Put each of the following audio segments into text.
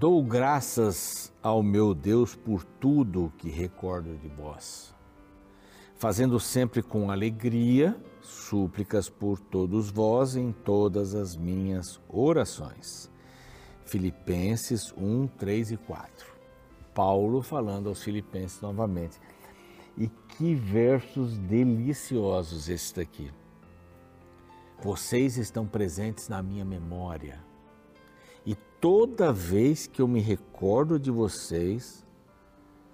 Dou graças ao meu Deus por tudo que recordo de vós, fazendo sempre com alegria súplicas por todos vós em todas as minhas orações. Filipenses 1, 3 e 4. Paulo falando aos Filipenses novamente. E que versos deliciosos esses daqui. Vocês estão presentes na minha memória. Toda vez que eu me recordo de vocês,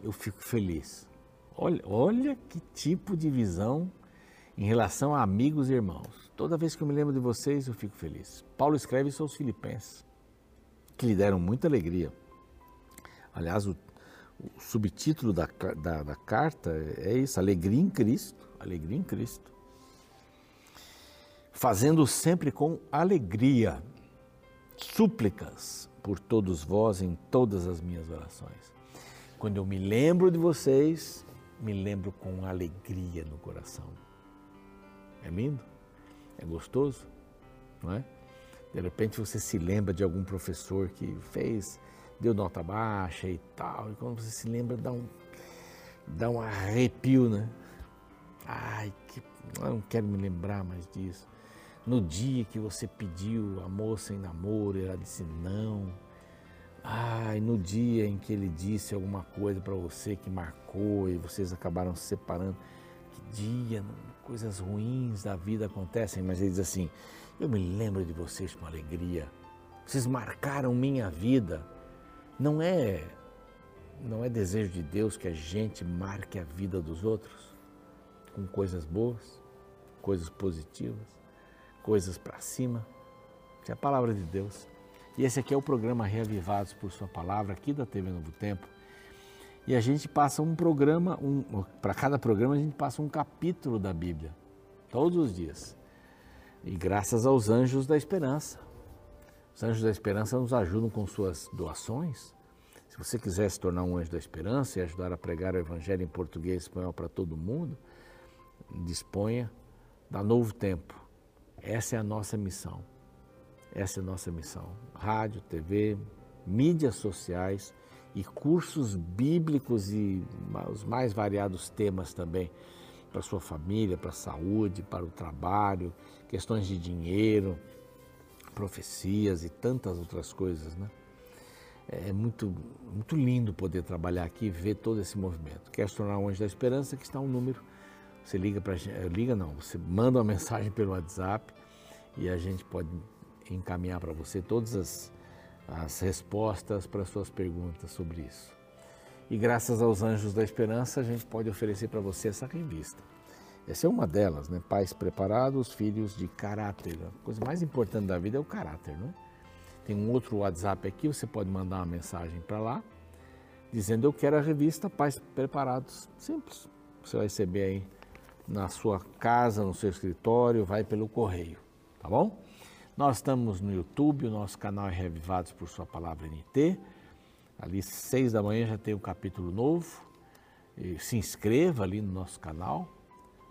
eu fico feliz. Olha, olha que tipo de visão em relação a amigos e irmãos. Toda vez que eu me lembro de vocês, eu fico feliz. Paulo escreve isso aos Filipenses, que lhe deram muita alegria. Aliás, o, o subtítulo da, da, da carta é isso: Alegria em Cristo. Alegria em Cristo. Fazendo sempre com alegria súplicas por todos vós em todas as minhas orações. Quando eu me lembro de vocês, me lembro com alegria no coração. É lindo? É gostoso? Não é? De repente você se lembra de algum professor que fez, deu nota baixa e tal, e quando você se lembra dá um, dá um arrepio, né? Ai, que, eu não quero me lembrar mais disso. No dia que você pediu a moça em namoro, ela disse não. Ai, no dia em que ele disse alguma coisa para você que marcou e vocês acabaram se separando. Que dia, coisas ruins da vida acontecem, mas ele diz assim: Eu me lembro de vocês com alegria. Vocês marcaram minha vida. Não é não é desejo de Deus que a gente marque a vida dos outros com coisas boas, coisas positivas, coisas para cima. Isso é a palavra de Deus. E esse aqui é o programa Reavivados por Sua Palavra, aqui da TV Novo Tempo. E a gente passa um programa, um, para cada programa a gente passa um capítulo da Bíblia, todos os dias. E graças aos anjos da esperança. Os anjos da esperança nos ajudam com suas doações. Se você quiser se tornar um anjo da esperança e ajudar a pregar o evangelho em português e espanhol para todo mundo, disponha da Novo Tempo. Essa é a nossa missão. Essa é a nossa missão. Rádio, TV, mídias sociais e cursos bíblicos e os mais variados temas também para sua família, para a saúde, para o trabalho, questões de dinheiro, profecias e tantas outras coisas, né? É muito, muito lindo poder trabalhar aqui e ver todo esse movimento. Quer se tornar um anjo da esperança, que está um número. Você liga para liga não, você manda uma mensagem pelo WhatsApp e a gente pode encaminhar para você todas as as respostas para suas perguntas sobre isso. E graças aos Anjos da Esperança, a gente pode oferecer para você essa revista. Essa é uma delas, né? Pais preparados, filhos de caráter. A coisa mais importante da vida é o caráter, né? Tem um outro WhatsApp aqui, você pode mandar uma mensagem para lá, dizendo eu quero a revista Pais Preparados. Simples. Você vai receber aí na sua casa, no seu escritório, vai pelo correio, tá bom? Nós estamos no YouTube, o nosso canal é Revivados por Sua Palavra NT. Ali, seis da manhã, já tem um capítulo novo. E se inscreva ali no nosso canal.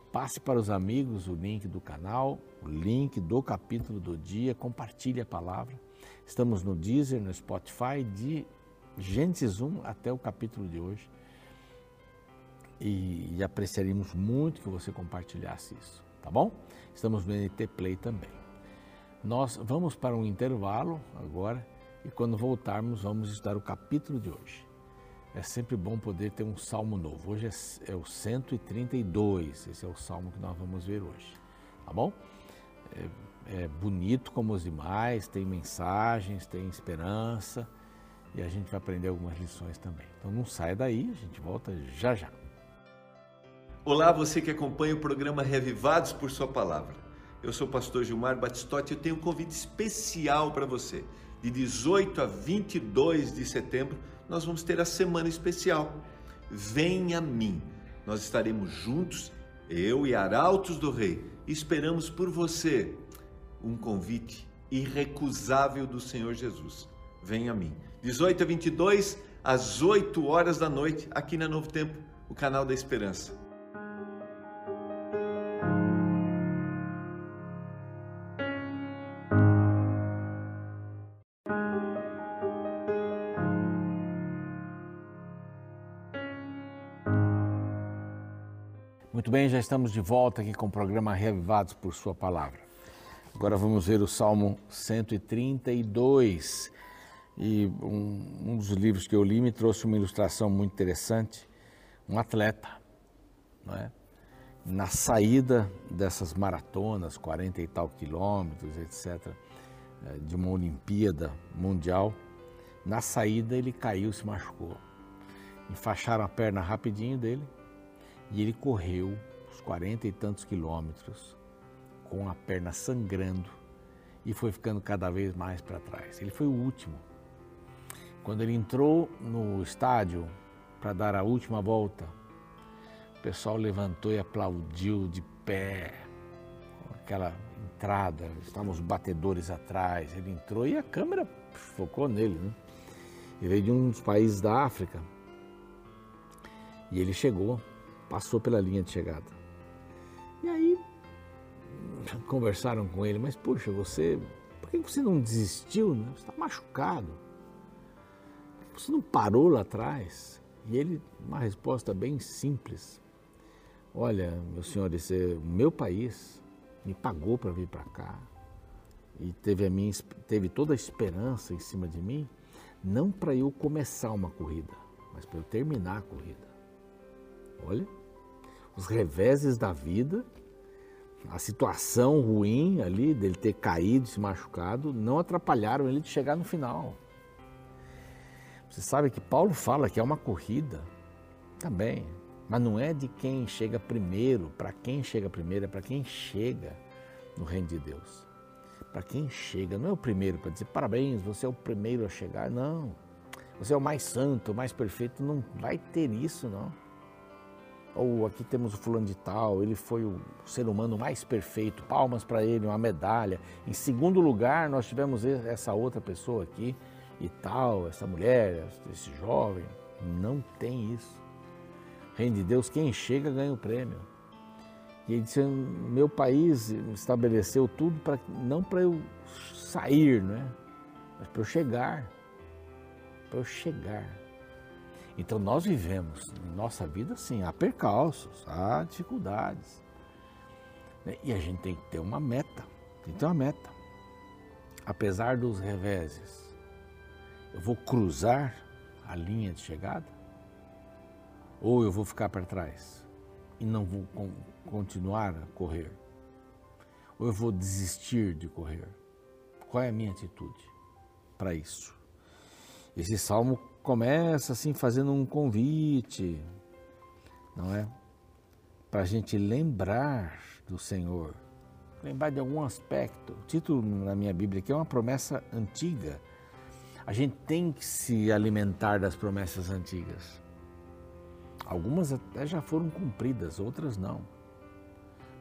Passe para os amigos o link do canal, o link do capítulo do dia. Compartilhe a palavra. Estamos no Deezer, no Spotify, de Gênesis 1 até o capítulo de hoje. E, e apreciaríamos muito que você compartilhasse isso, tá bom? Estamos no NT Play também. Nós vamos para um intervalo agora e quando voltarmos vamos estudar o capítulo de hoje. É sempre bom poder ter um salmo novo. Hoje é, é o 132, esse é o salmo que nós vamos ver hoje, tá bom? É, é bonito como os demais, tem mensagens, tem esperança e a gente vai aprender algumas lições também. Então não saia daí, a gente volta já já. Olá, você que acompanha o programa Revivados por Sua Palavra. Eu sou o pastor Gilmar Batistotti e eu tenho um convite especial para você. De 18 a 22 de setembro, nós vamos ter a semana especial. Venha a mim. Nós estaremos juntos, eu e Arautos do Rei. Esperamos por você um convite irrecusável do Senhor Jesus. Venha a mim. 18 a 22, às 8 horas da noite, aqui na Novo Tempo, o canal da Esperança. Já estamos de volta aqui com o programa Reavivados por Sua Palavra. Agora vamos ver o Salmo 132. E um, um dos livros que eu li me trouxe uma ilustração muito interessante. Um atleta, não é? na saída dessas maratonas, 40 e tal quilômetros, etc., eh, de uma Olimpíada Mundial, na saída ele caiu, se machucou. Enfaixaram a perna rapidinho dele e ele correu os 40 e tantos quilômetros com a perna sangrando e foi ficando cada vez mais para trás. Ele foi o último. Quando ele entrou no estádio para dar a última volta, o pessoal levantou e aplaudiu de pé. Aquela entrada, estavam os batedores atrás. Ele entrou e a câmera focou nele. Né? Ele veio de um dos países da África. E ele chegou, passou pela linha de chegada. E aí conversaram com ele, mas puxa, você, por que você não desistiu? Né? Você está machucado. Você não parou lá atrás? E ele, uma resposta bem simples. Olha, meu senhor, esse é o meu país me pagou para vir para cá e teve a minha teve toda a esperança em cima de mim, não para eu começar uma corrida, mas para eu terminar a corrida. Olha, os reveses da vida, a situação ruim ali dele ter caído, se machucado, não atrapalharam ele de chegar no final. Você sabe que Paulo fala que é uma corrida também, mas não é de quem chega primeiro, para quem chega primeiro, é para quem chega no reino de Deus. Para quem chega, não é o primeiro para dizer parabéns, você é o primeiro a chegar, não. Você é o mais santo, o mais perfeito, não vai ter isso, não ou aqui temos o fulano de tal, ele foi o ser humano mais perfeito, palmas para ele, uma medalha. Em segundo lugar, nós tivemos essa outra pessoa aqui e tal, essa mulher, esse jovem. Não tem isso. Reino de Deus, quem chega ganha o prêmio. E ele disse: meu país estabeleceu tudo para não para eu sair, não é? Mas para eu chegar. Para eu chegar. Então nós vivemos em nossa vida sim, há percalços, há dificuldades. Né? E a gente tem que ter uma meta, tem que ter uma meta. Apesar dos reveses, eu vou cruzar a linha de chegada? Ou eu vou ficar para trás e não vou continuar a correr? Ou eu vou desistir de correr? Qual é a minha atitude para isso? Esse salmo começa assim fazendo um convite, não é? Para a gente lembrar do Senhor, lembrar de algum aspecto. O título na minha Bíblia aqui é uma promessa antiga. A gente tem que se alimentar das promessas antigas. Algumas até já foram cumpridas, outras não.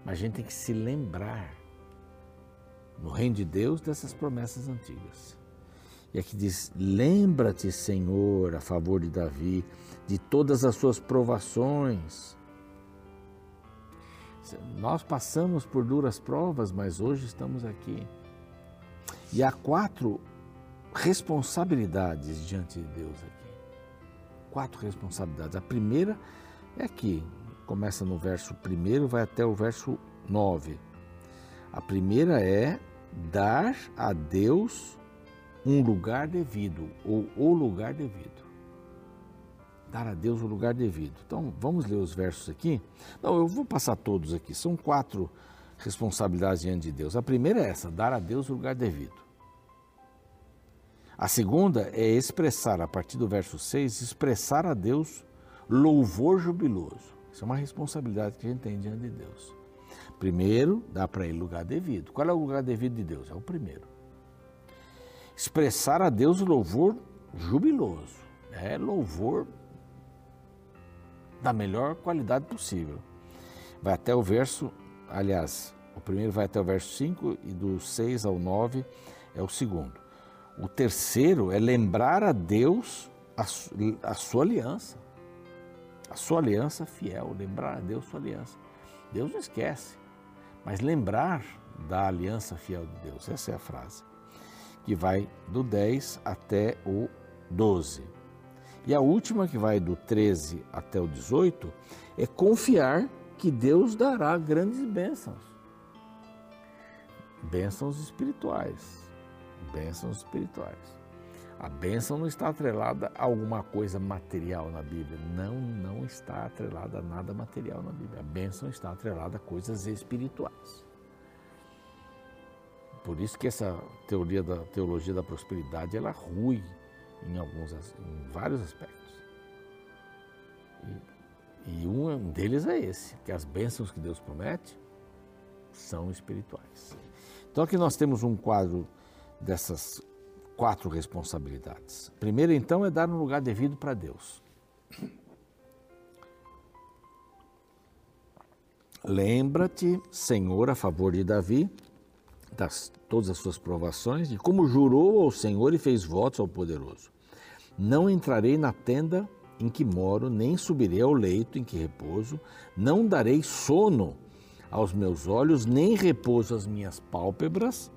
Mas a gente tem que se lembrar no reino de Deus dessas promessas antigas. E aqui diz: Lembra-te, Senhor, a favor de Davi, de todas as suas provações. Nós passamos por duras provas, mas hoje estamos aqui. E há quatro responsabilidades diante de Deus aqui. Quatro responsabilidades. A primeira é aqui, começa no verso primeiro, vai até o verso nove. A primeira é dar a Deus um lugar devido ou o lugar devido. Dar a Deus o lugar devido. Então, vamos ler os versos aqui. Não, eu vou passar todos aqui. São quatro responsabilidades diante de Deus. A primeira é essa, dar a Deus o lugar devido. A segunda é expressar, a partir do verso 6, expressar a Deus louvor jubiloso. Isso é uma responsabilidade que a gente tem diante de Deus. Primeiro, dá para ele lugar devido. Qual é o lugar devido de Deus? É o primeiro expressar a Deus o louvor jubiloso. É louvor da melhor qualidade possível. Vai até o verso, aliás, o primeiro vai até o verso 5 e do 6 ao 9 é o segundo. O terceiro é lembrar a Deus a, a sua aliança. A sua aliança fiel, lembrar a Deus sua aliança. Deus não esquece, mas lembrar da aliança fiel de Deus. Essa é a frase que vai do 10 até o 12. E a última, que vai do 13 até o 18, é confiar que Deus dará grandes bênçãos. Bênçãos espirituais. Bênçãos espirituais. A bênção não está atrelada a alguma coisa material na Bíblia. Não, não está atrelada a nada material na Bíblia. A bênção está atrelada a coisas espirituais. Por isso que essa teoria da teologia da prosperidade ela rui em alguns, em vários aspectos. E, e um deles é esse, que as bênçãos que Deus promete são espirituais. Então aqui nós temos um quadro dessas quatro responsabilidades. Primeiro, então, é dar um lugar devido para Deus. Lembra-te, Senhor, a favor de Davi, das todas as suas provações, de como jurou ao Senhor e fez votos ao poderoso. Não entrarei na tenda em que moro, nem subirei ao leito em que repouso, não darei sono aos meus olhos, nem repouso às minhas pálpebras,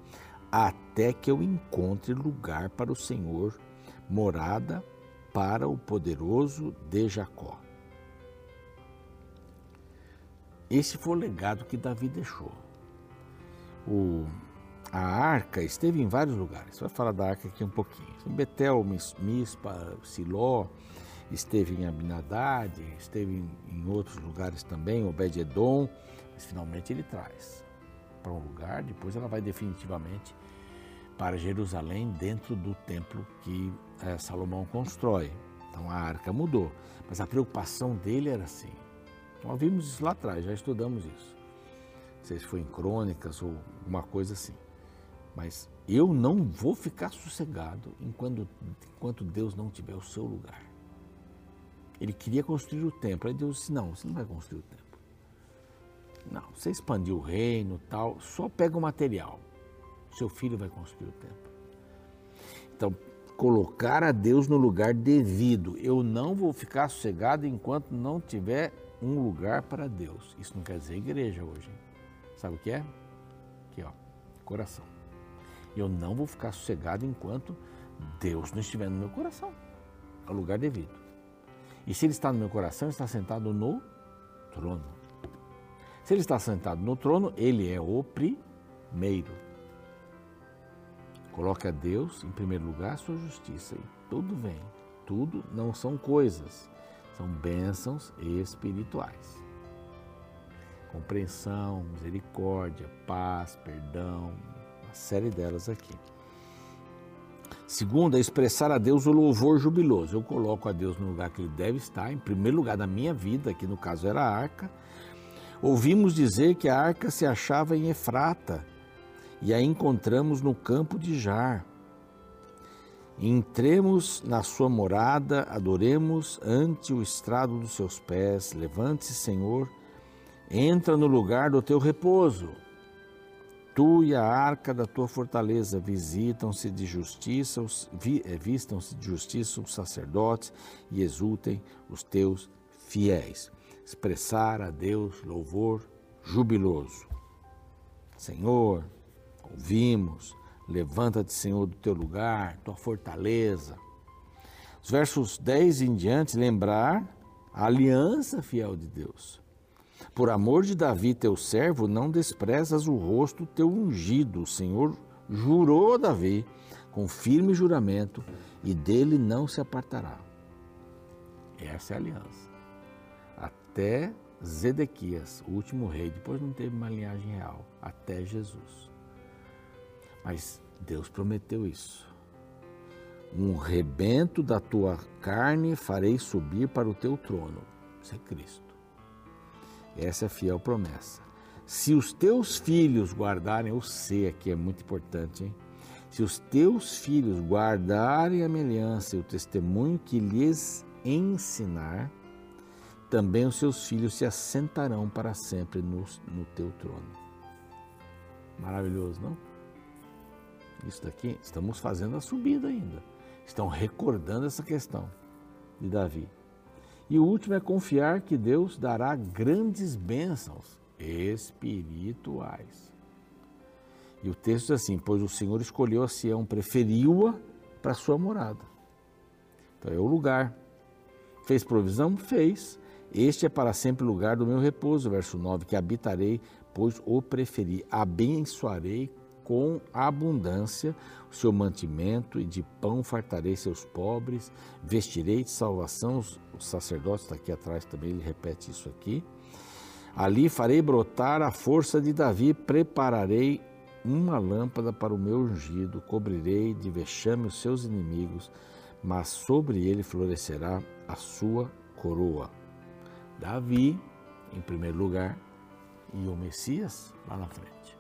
até que eu encontre lugar para o Senhor, morada para o poderoso de Jacó. Esse foi o legado que Davi deixou. O, a arca esteve em vários lugares. Vai falar da arca aqui um pouquinho. Em Betel, Mispa, Siló, esteve em Abinadad, esteve em, outros lugares também, Obed-Edom, mas finalmente ele traz para um lugar, depois ela vai definitivamente para Jerusalém, dentro do templo que é, Salomão constrói. Então a arca mudou, mas a preocupação dele era assim. Nós vimos isso lá atrás, já estudamos isso. Não sei se foi em crônicas ou uma coisa assim. Mas eu não vou ficar sossegado enquanto, enquanto Deus não tiver o seu lugar. Ele queria construir o templo. Aí Deus disse: Não, você não vai construir o templo. Não, você expandiu o reino tal, só pega o material. Seu filho vai construir o templo. Então, colocar a Deus no lugar devido. Eu não vou ficar sossegado enquanto não tiver um lugar para Deus. Isso não quer dizer igreja hoje. Hein? Sabe o que é? Aqui, ó, coração. Eu não vou ficar sossegado enquanto Deus não estiver no meu coração. É o lugar devido. E se Ele está no meu coração, está sentado no trono. Se ele está sentado no trono, ele é o primeiro. Coloque a Deus em primeiro lugar sua justiça e tudo vem. Tudo não são coisas, são bênçãos espirituais. Compreensão, misericórdia, paz, perdão, série delas aqui. Segundo, é expressar a Deus o louvor jubiloso. Eu coloco a Deus no lugar que ele deve estar, em primeiro lugar da minha vida, que no caso era a arca, Ouvimos dizer que a arca se achava em Efrata e a encontramos no campo de Jar. Entremos na sua morada, adoremos ante o estrado dos seus pés. Levante-se, Senhor, entra no lugar do teu repouso. Tu e a arca da tua fortaleza visitam-se de justiça, eh, vistam-se de justiça os sacerdotes e exultem os teus fiéis expressar a Deus louvor jubiloso. Senhor, ouvimos, levanta-te, Senhor, do teu lugar, tua fortaleza. Os versos 10 em diante, lembrar a aliança fiel de Deus. Por amor de Davi, teu servo, não desprezas o rosto teu ungido. O Senhor jurou a Davi com firme juramento e dele não se apartará. Essa é a aliança até Zedequias, o último rei. Depois não teve uma linhagem real, até Jesus. Mas Deus prometeu isso. Um rebento da tua carne farei subir para o teu trono. Isso é Cristo. Essa é a fiel promessa. Se os teus filhos guardarem, o C aqui é muito importante, hein? Se os teus filhos guardarem a aliança e o testemunho que lhes ensinar, também os seus filhos se assentarão para sempre no, no teu trono. Maravilhoso, não? Isso daqui, estamos fazendo a subida ainda. Estão recordando essa questão de Davi. E o último é confiar que Deus dará grandes bênçãos espirituais. E o texto diz assim: Pois o Senhor escolheu a Sião, preferiu-a para sua morada. Então é o lugar. Fez provisão? Fez Este é para sempre o lugar do meu repouso, verso 9, que habitarei, pois o preferi. Abençoarei com abundância o seu mantimento e de pão fartarei seus pobres, vestirei de salvação os, sacerdotes, está aqui atrás também, ele repete isso aqui. Ali farei brotar a força de Davi, prepararei uma lâmpada para o meu ungido, cobrirei de vexame os seus inimigos, mas sobre ele florescerá a sua coroa. Davi, em primeiro lugar, e o Messias lá na frente.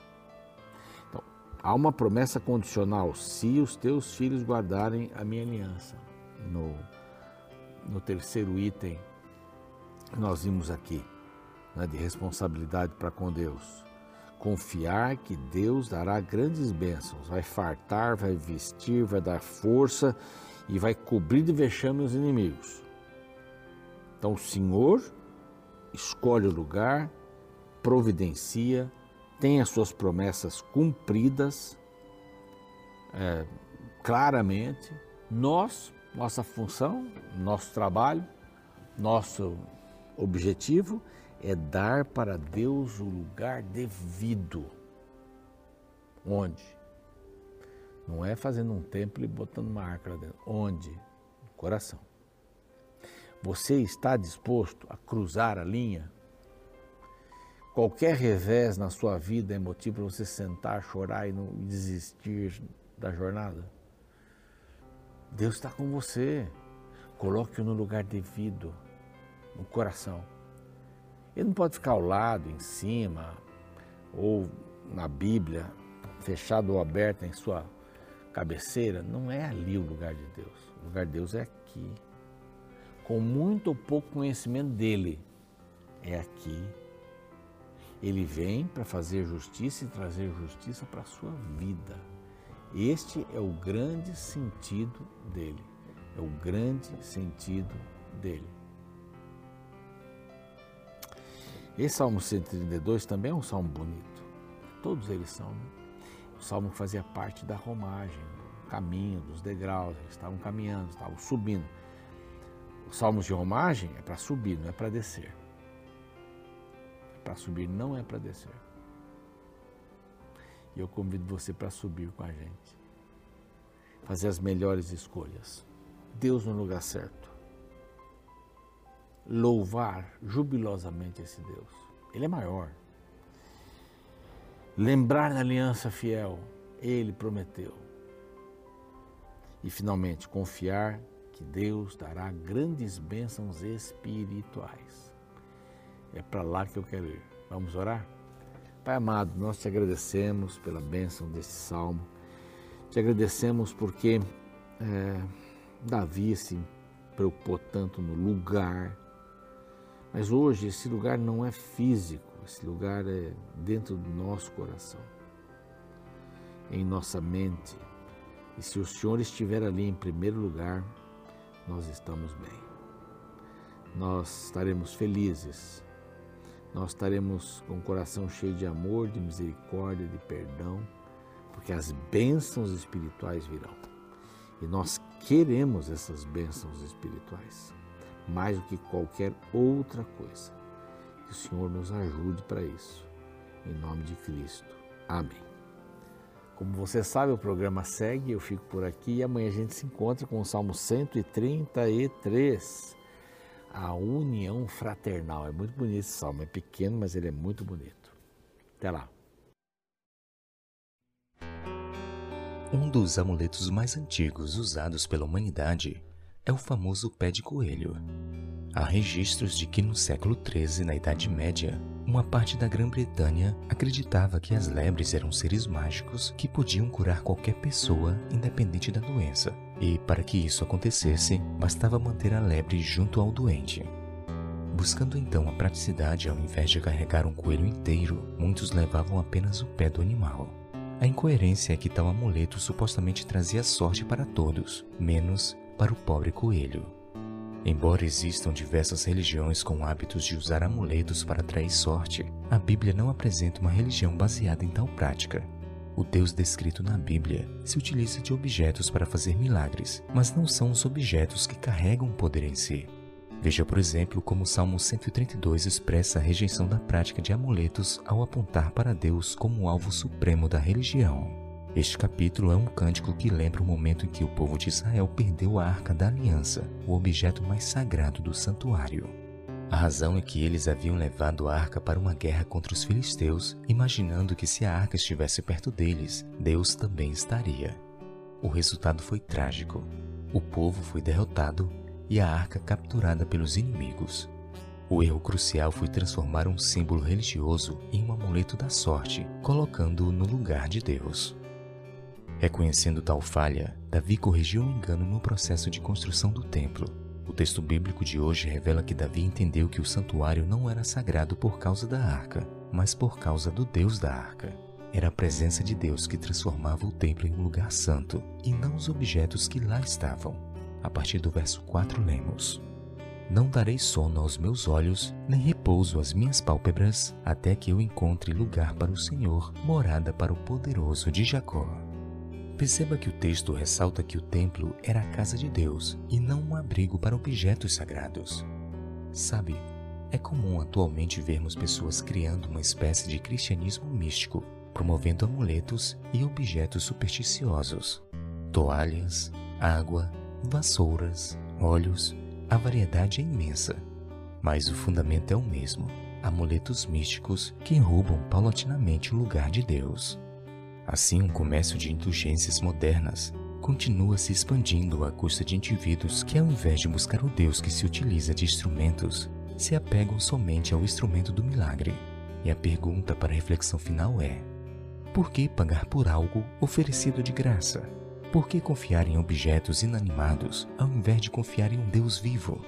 Há uma promessa condicional: se os teus filhos guardarem a minha aliança. No, no terceiro item, nós vimos aqui, né, de responsabilidade para com Deus confiar que Deus dará grandes bênçãos, vai fartar, vai vestir, vai dar força e vai cobrir de vexame os inimigos. Então o Senhor escolhe o lugar, providencia, tem as suas promessas cumpridas é, claramente. Nós, nossa função, nosso trabalho, nosso objetivo é dar para Deus o lugar devido. Onde? Não é fazendo um templo e botando uma arca lá dentro. Onde? No coração. Você está disposto a cruzar a linha? Qualquer revés na sua vida é motivo para você sentar, chorar e não desistir da jornada? Deus está com você. Coloque-o no lugar devido, no coração. Ele não pode ficar ao lado, em cima, ou na Bíblia, fechado ou aberto em sua cabeceira. Não é ali o lugar de Deus. O lugar de Deus é aqui. Com muito ou pouco conhecimento dele, é aqui. Ele vem para fazer justiça e trazer justiça para a sua vida. Este é o grande sentido dele. É o grande sentido dele. Esse Salmo 132 também é um salmo bonito. Todos eles são. Né? O salmo fazia parte da romagem, do caminho, dos degraus. Eles estavam caminhando, estavam subindo. Os salmos de romagem é para subir, não é para descer. Para subir, não é para descer. E eu convido você para subir com a gente. Fazer as melhores escolhas. Deus no lugar certo louvar jubilosamente esse Deus. Ele é maior. Lembrar da aliança fiel, ele prometeu. E finalmente, confiar que Deus dará grandes bênçãos espirituais. É para lá que eu quero ir. Vamos orar? Pai amado, nós te agradecemos pela bênção desse salmo. Te agradecemos porque é, Davi se preocupou tanto no lugar mas hoje esse lugar não é físico, esse lugar é dentro do nosso coração, em nossa mente. E se o Senhor estiver ali em primeiro lugar, nós estamos bem. Nós estaremos felizes, nós estaremos com o coração cheio de amor, de misericórdia, de perdão, porque as bênçãos espirituais virão. E nós queremos essas bênçãos espirituais mais do que qualquer outra coisa. Que o Senhor nos ajude para isso. Em nome de Cristo. Amém. Como você sabe, o programa segue, eu fico por aqui e amanhã a gente se encontra com o Salmo 133. A união fraternal. É muito bonito esse salmo, é pequeno, mas ele é muito bonito. Até lá. Um dos amuletos mais antigos usados pela humanidade é o famoso pé de coelho. Há registros de que no século XIII, na Idade Média, uma parte da Grã-Bretanha acreditava que as lebres eram seres mágicos que podiam curar qualquer pessoa, independente da doença. E para que isso acontecesse, bastava manter a lebre junto ao doente. Buscando então a praticidade, ao invés de carregar um coelho inteiro, muitos levavam apenas o pé do animal. A incoerência é que tal amuleto supostamente trazia sorte para todos, menos para o pobre coelho. Embora existam diversas religiões com hábitos de usar amuletos para atrair sorte, a Bíblia não apresenta uma religião baseada em tal prática. O Deus descrito na Bíblia se utiliza de objetos para fazer milagres, mas não são os objetos que carregam poder em si. Veja, por exemplo, como o Salmo 132 expressa a rejeição da prática de amuletos ao apontar para Deus como o alvo supremo da religião. Este capítulo é um cântico que lembra o momento em que o povo de Israel perdeu a Arca da Aliança, o objeto mais sagrado do santuário. A razão é que eles haviam levado a arca para uma guerra contra os filisteus, imaginando que se a arca estivesse perto deles, Deus também estaria. O resultado foi trágico. O povo foi derrotado e a arca capturada pelos inimigos. O erro crucial foi transformar um símbolo religioso em um amuleto da sorte, colocando-o no lugar de Deus. Reconhecendo tal falha, Davi corrigiu o engano no processo de construção do templo. O texto bíblico de hoje revela que Davi entendeu que o santuário não era sagrado por causa da arca, mas por causa do Deus da arca. Era a presença de Deus que transformava o templo em um lugar santo, e não os objetos que lá estavam. A partir do verso 4 lemos: Não darei sono aos meus olhos, nem repouso às minhas pálpebras, até que eu encontre lugar para o Senhor, morada para o poderoso de Jacó. Perceba que o texto ressalta que o templo era a casa de Deus e não um abrigo para objetos sagrados. Sabe, é comum atualmente vermos pessoas criando uma espécie de cristianismo místico, promovendo amuletos e objetos supersticiosos. Toalhas, água, vassouras, óleos, a variedade é imensa. Mas o fundamento é o mesmo: amuletos místicos que roubam paulatinamente o lugar de Deus. Assim, o comércio de indulgências modernas continua se expandindo à custa de indivíduos que, ao invés de buscar o Deus que se utiliza de instrumentos, se apegam somente ao instrumento do milagre. E a pergunta para a reflexão final é: por que pagar por algo oferecido de graça? Por que confiar em objetos inanimados ao invés de confiar em um Deus vivo?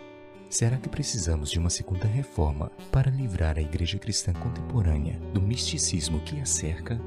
Será que precisamos de uma segunda reforma para livrar a igreja cristã contemporânea do misticismo que a cerca?